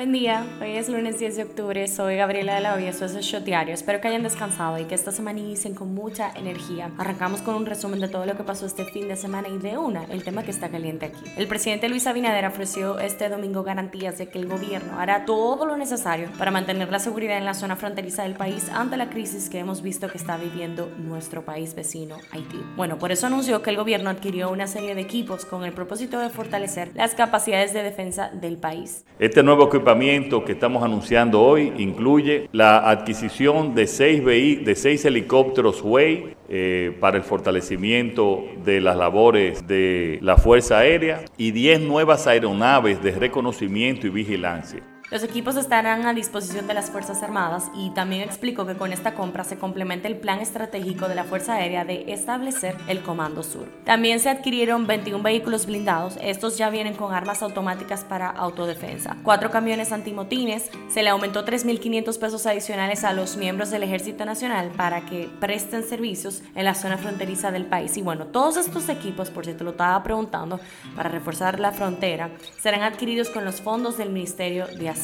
Buen día, hoy es lunes 10 de octubre, soy Gabriela de la Hoya, eso es el Shot Diario. Espero que hayan descansado y que esta semana inicien con mucha energía. Arrancamos con un resumen de todo lo que pasó este fin de semana y de una, el tema que está caliente aquí. El presidente Luis Abinader ofreció este domingo garantías de que el gobierno hará todo lo necesario para mantener la seguridad en la zona fronteriza del país ante la crisis que hemos visto que está viviendo nuestro país vecino, Haití. Bueno, por eso anunció que el gobierno adquirió una serie de equipos con el propósito de fortalecer las capacidades de defensa del país. Este nuevo equipamiento que estamos anunciando hoy incluye la adquisición de seis, de seis helicópteros Way eh, para el fortalecimiento de las labores de la Fuerza Aérea y 10 nuevas aeronaves de reconocimiento y vigilancia. Los equipos estarán a disposición de las Fuerzas Armadas y también explicó que con esta compra se complementa el plan estratégico de la Fuerza Aérea de establecer el Comando Sur. También se adquirieron 21 vehículos blindados, estos ya vienen con armas automáticas para autodefensa, cuatro camiones antimotines, se le aumentó 3.500 pesos adicionales a los miembros del Ejército Nacional para que presten servicios en la zona fronteriza del país. Y bueno, todos estos equipos, por si te lo estaba preguntando, para reforzar la frontera, serán adquiridos con los fondos del Ministerio de Hacienda.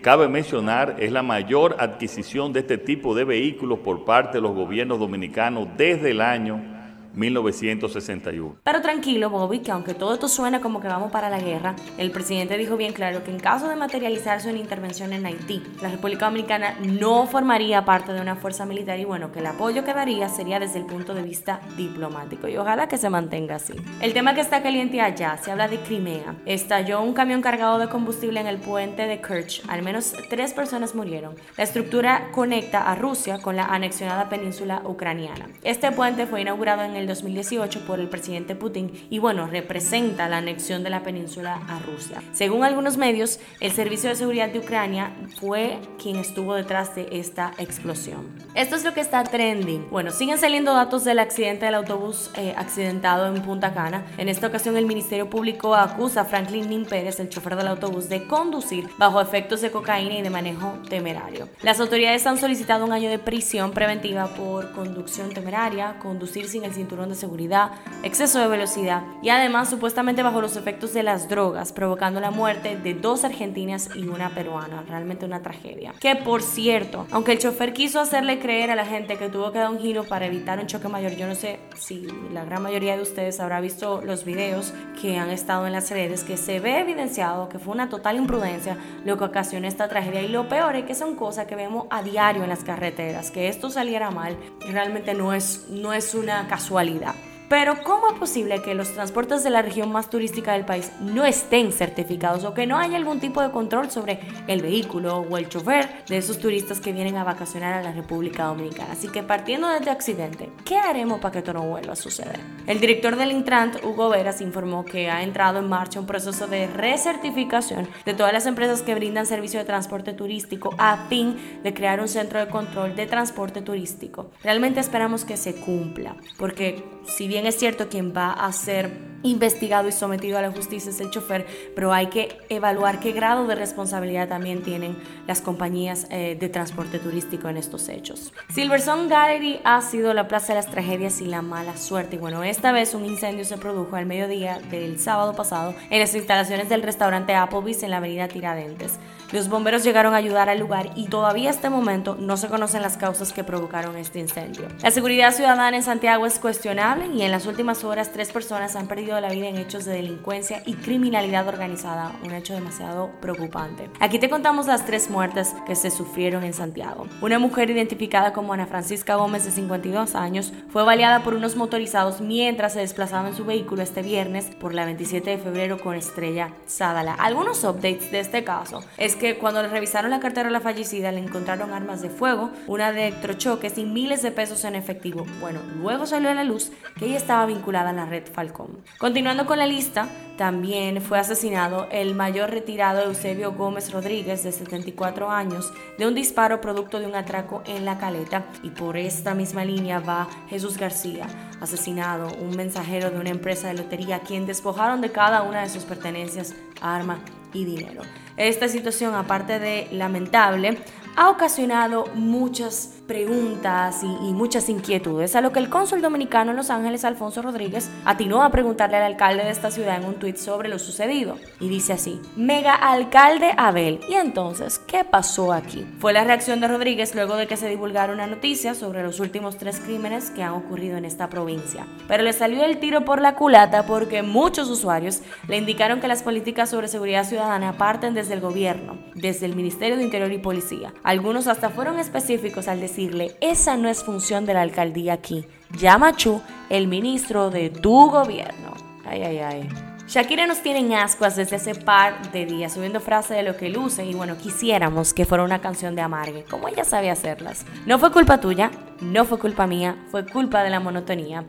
Cabe mencionar, es la mayor adquisición de este tipo de vehículos por parte de los gobiernos dominicanos desde el año 1961. Pero tranquilo, Bobby, que aunque todo esto suena como que vamos para la guerra, el presidente dijo bien claro que en caso de materializarse una intervención en Haití, la República Dominicana no formaría parte de una fuerza militar y bueno, que el apoyo que daría sería desde el punto de vista diplomático y ojalá que se mantenga así. El tema que está caliente allá, se habla de Crimea. Estalló un camión cargado de combustible en el puente de Kerch, al menos tres personas murieron. La estructura conecta a Rusia con la anexionada península ucraniana. Este puente fue inaugurado en el 2018 por el presidente Putin y bueno, representa la anexión de la península a Rusia. Según algunos medios, el Servicio de Seguridad de Ucrania fue quien estuvo detrás de esta explosión. Esto es lo que está trending. Bueno, siguen saliendo datos del accidente del autobús eh, accidentado en Punta Cana. En esta ocasión el Ministerio Público acusa a Franklin Nin Pérez, el chofer del autobús, de conducir bajo efectos de cocaína y de manejo temerario. Las autoridades han solicitado un año de prisión preventiva por conducción temeraria, conducir sin el cinturón de seguridad, exceso de velocidad y además supuestamente bajo los efectos de las drogas, provocando la muerte de dos argentinas y una peruana. Realmente una tragedia. Que por cierto, aunque el chofer quiso hacerle creer a la gente que tuvo que dar un giro para evitar un choque mayor, yo no sé si la gran mayoría de ustedes habrá visto los videos que han estado en las redes, que se ve evidenciado que fue una total imprudencia lo que ocasionó esta tragedia. Y lo peor es que son cosas que vemos a diario en las carreteras, que esto saliera mal realmente no es, no es una casualidad actualidad pero ¿cómo es posible que los transportes de la región más turística del país no estén certificados o que no haya algún tipo de control sobre el vehículo o el chofer de esos turistas que vienen a vacacionar a la República Dominicana? Así que partiendo de este accidente, ¿qué haremos para que esto no vuelva a suceder? El director del Intrant, Hugo Veras, informó que ha entrado en marcha un proceso de recertificación de todas las empresas que brindan servicio de transporte turístico a fin de crear un centro de control de transporte turístico. Realmente esperamos que se cumpla, porque si bien es cierto quien va a ser investigado y sometido a la justicia es el chofer, pero hay que evaluar qué grado de responsabilidad también tienen las compañías eh, de transporte turístico en estos hechos. Silverson Gallery ha sido la plaza de las tragedias y la mala suerte. Y bueno, esta vez un incendio se produjo al mediodía del sábado pasado en las instalaciones del restaurante Applebee's en la avenida Tiradentes. Los bomberos llegaron a ayudar al lugar y todavía a este momento no se conocen las causas que provocaron este incendio. La seguridad ciudadana en Santiago es cuestionable y en las últimas horas tres personas han perdido la vida en hechos de delincuencia y criminalidad organizada, un hecho demasiado preocupante. Aquí te contamos las tres muertes que se sufrieron en Santiago. Una mujer identificada como Ana Francisca Gómez de 52 años fue baleada por unos motorizados mientras se desplazaba en su vehículo este viernes por la 27 de febrero con Estrella Sadala. Algunos updates de este caso es que cuando le revisaron la cartera a la fallecida le encontraron armas de fuego, una de electrochoques y miles de pesos en efectivo. Bueno, luego salió a la luz que ella estaba vinculada a la red Falcón. Continuando con la lista, también fue asesinado el mayor retirado Eusebio Gómez Rodríguez, de 74 años, de un disparo producto de un atraco en la caleta. Y por esta misma línea va Jesús García, asesinado, un mensajero de una empresa de lotería, quien despojaron de cada una de sus pertenencias, arma y dinero. Esta situación, aparte de lamentable, ha ocasionado muchas preguntas y, y, muchas inquietudes, a lo que el cónsul dominicano en Los Ángeles, Alfonso Rodríguez, atinó a preguntarle al alcalde de esta ciudad en un tuit sobre lo sucedido. Y dice así, mega alcalde Abel, ¿y entonces qué pasó aquí? Fue la reacción de Rodríguez luego de que se divulgara una noticia sobre los últimos tres crímenes que han ocurrido en esta provincia. Pero le salió el tiro por la culata porque muchos usuarios le indicaron que las políticas sobre seguridad ciudadana parten desde el gobierno, desde el Ministerio de Interior y Policía. Algunos hasta fueron específicos al decirle, esa no es función de la alcaldía aquí. Llama Chu, el ministro de tu gobierno. Ay, ay, ay. Shakira nos tiene en ascuas desde hace par de días, subiendo frases de lo que luce y bueno, quisiéramos que fuera una canción de amargue, como ella sabe hacerlas. No fue culpa tuya, no fue culpa mía, fue culpa de la monotonía.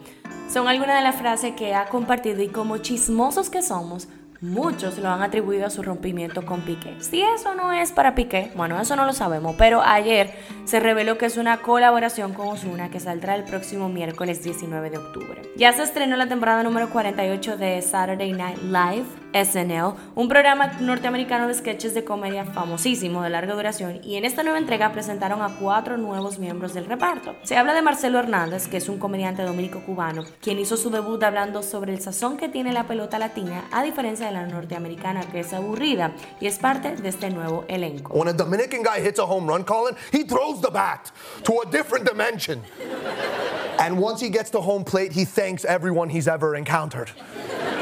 Son algunas de las frases que ha compartido y como chismosos que somos, Muchos lo han atribuido a su rompimiento con Piqué. Si eso no es para Piqué, bueno, eso no lo sabemos, pero ayer se reveló que es una colaboración con Osuna que saldrá el próximo miércoles 19 de octubre. Ya se estrenó la temporada número 48 de Saturday Night Live, SNL, un programa norteamericano de sketches de comedia famosísimo de larga duración, y en esta nueva entrega presentaron a cuatro nuevos miembros del reparto. Se habla de Marcelo Hernández, que es un comediante dominico cubano, quien hizo su debut hablando sobre el sazón que tiene la pelota latina, a diferencia de la norteamericana que es aburrida, y es parte de este nuevo elenco. When a Dominican guy hits a home run, Colin, the bat to a different dimension. And once he gets to home plate, he thanks everyone he's ever encountered.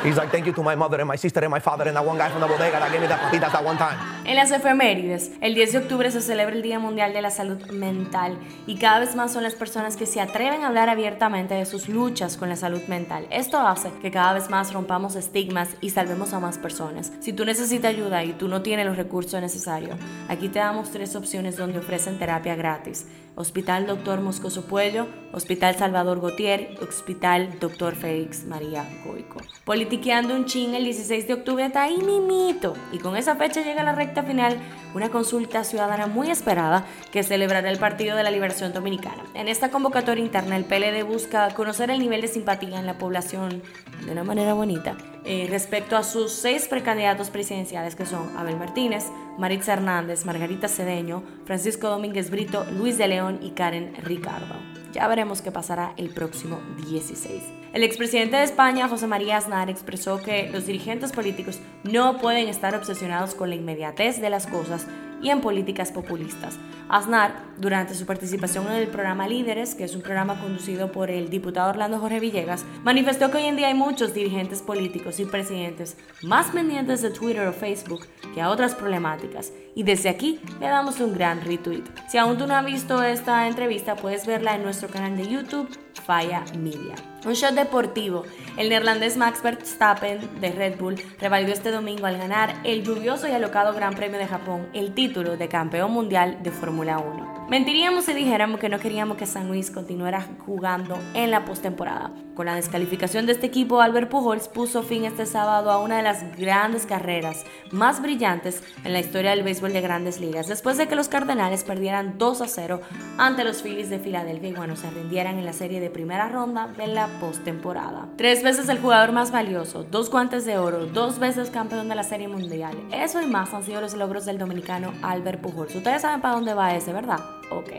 He's like, thank you to my mother and my sister and my father and that one guy from the bodega that gave me the papitas that one time. En las efemérides, el 10 de octubre se celebra el Día Mundial de la Salud Mental y cada vez más son las personas que se atreven a hablar abiertamente de sus luchas con la salud mental. Esto hace que cada vez más rompamos estigmas y salvemos a más personas. Si tú necesitas ayuda y tú no tienes los recursos necesarios, aquí te damos tres opciones donde ofrecen terapia gratis. Hospital Dr. Moscoso Puello, Hospital Salvador Gautier, Hospital Dr. Félix María Goico. Politiqueando un ching el 16 de octubre está ahí mimito. Y con esa fecha llega la recta final, una consulta ciudadana muy esperada que celebrará el Partido de la Liberación Dominicana. En esta convocatoria interna, el PLD busca conocer el nivel de simpatía en la población de una manera bonita eh, respecto a sus seis precandidatos presidenciales que son Abel Martínez, Maritza Hernández, Margarita Cedeño, Francisco Domínguez Brito, Luis de León y Karen Ricardo. Ya veremos qué pasará el próximo 16. El expresidente de España, José María Aznar, expresó que los dirigentes políticos no pueden estar obsesionados con la inmediatez de las cosas y en políticas populistas. Aznar, durante su participación en el programa Líderes, que es un programa conducido por el diputado Orlando Jorge Villegas, manifestó que hoy en día hay muchos dirigentes políticos y presidentes más pendientes de Twitter o Facebook que a otras problemáticas. Y desde aquí le damos un gran retweet. Si aún tú no has visto esta entrevista, puedes verla en nuestro canal de YouTube, Falla Media. Un shot deportivo. El neerlandés Max Verstappen de Red Bull revalidó este domingo al ganar el lluvioso y alocado Gran Premio de Japón el título de campeón mundial de Fórmula 1. Mentiríamos si dijéramos que no queríamos que San Luis continuara jugando en la postemporada. Con la descalificación de este equipo, Albert Pujols puso fin este sábado a una de las grandes carreras más brillantes en la historia del béisbol de grandes ligas, después de que los Cardenales perdieran 2 a 0 ante los Phillies de Filadelfia y bueno, se rindieran en la serie de primera ronda de la postemporada. Tres veces el jugador más valioso, dos guantes de oro, dos veces campeón de la serie mundial. Eso y más han sido los logros del dominicano Albert Pujols. Ustedes saben para dónde va ese, ¿verdad? Ok.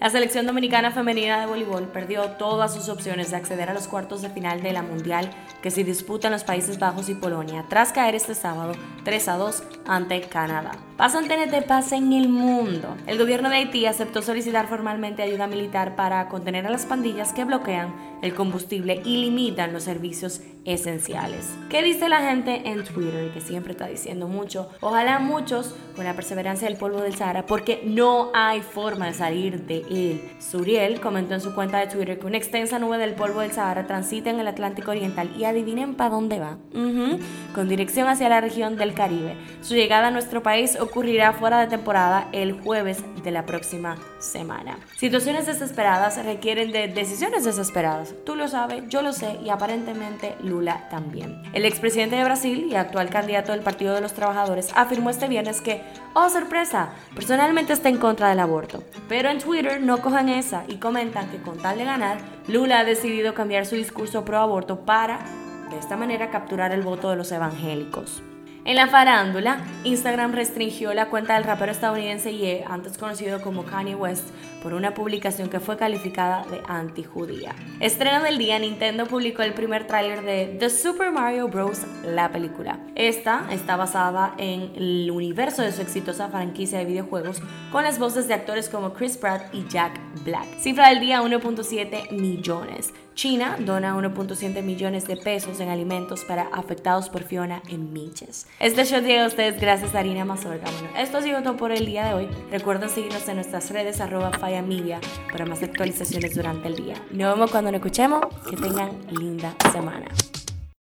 La selección dominicana femenina de voleibol perdió todas sus opciones de acceder a los cuartos de final de la Mundial que se disputa en los Países Bajos y Polonia tras caer este sábado 3 a 2 ante Canadá. Pasan TNT, pasa en el mundo. El gobierno de Haití aceptó solicitar formalmente ayuda militar para contener a las pandillas que bloquean el combustible y limitan los servicios esenciales. ¿Qué dice la gente en Twitter? Que siempre está diciendo mucho. Ojalá muchos con la perseverancia del polvo del Sahara, porque no hay forma de salir de él. Suriel comentó en su cuenta de Twitter que una extensa nube del polvo del Sahara transita en el Atlántico Oriental y adivinen para dónde va. Con dirección hacia la región del Caribe. Su llegada a nuestro país ocurrirá fuera de temporada el jueves de la próxima semana. Situaciones desesperadas requieren de decisiones desesperadas. Tú lo sabes, yo lo sé y aparentemente Lula también. El expresidente de Brasil y actual candidato del Partido de los Trabajadores afirmó este viernes que, oh sorpresa, personalmente está en contra del aborto. Pero en Twitter no cojan esa y comentan que con tal de ganar, Lula ha decidido cambiar su discurso pro aborto para, de esta manera, capturar el voto de los evangélicos. En la farándula, Instagram restringió la cuenta del rapero estadounidense Ye, antes conocido como Kanye West, por una publicación que fue calificada de antijudía. Estreno del día, Nintendo publicó el primer tráiler de The Super Mario Bros. la película. Esta está basada en el universo de su exitosa franquicia de videojuegos, con las voces de actores como Chris Pratt y Jack Black. Cifra del día 1.7 millones. China dona 1.7 millones de pesos en alimentos para afectados por Fiona en Miches. Este show llega a ustedes gracias a Harina Mazorca. Bueno, esto ha sido todo por el día de hoy. Recuerden seguirnos en nuestras redes arroba Media para más actualizaciones durante el día. Nos vemos cuando nos escuchemos. Que tengan linda semana.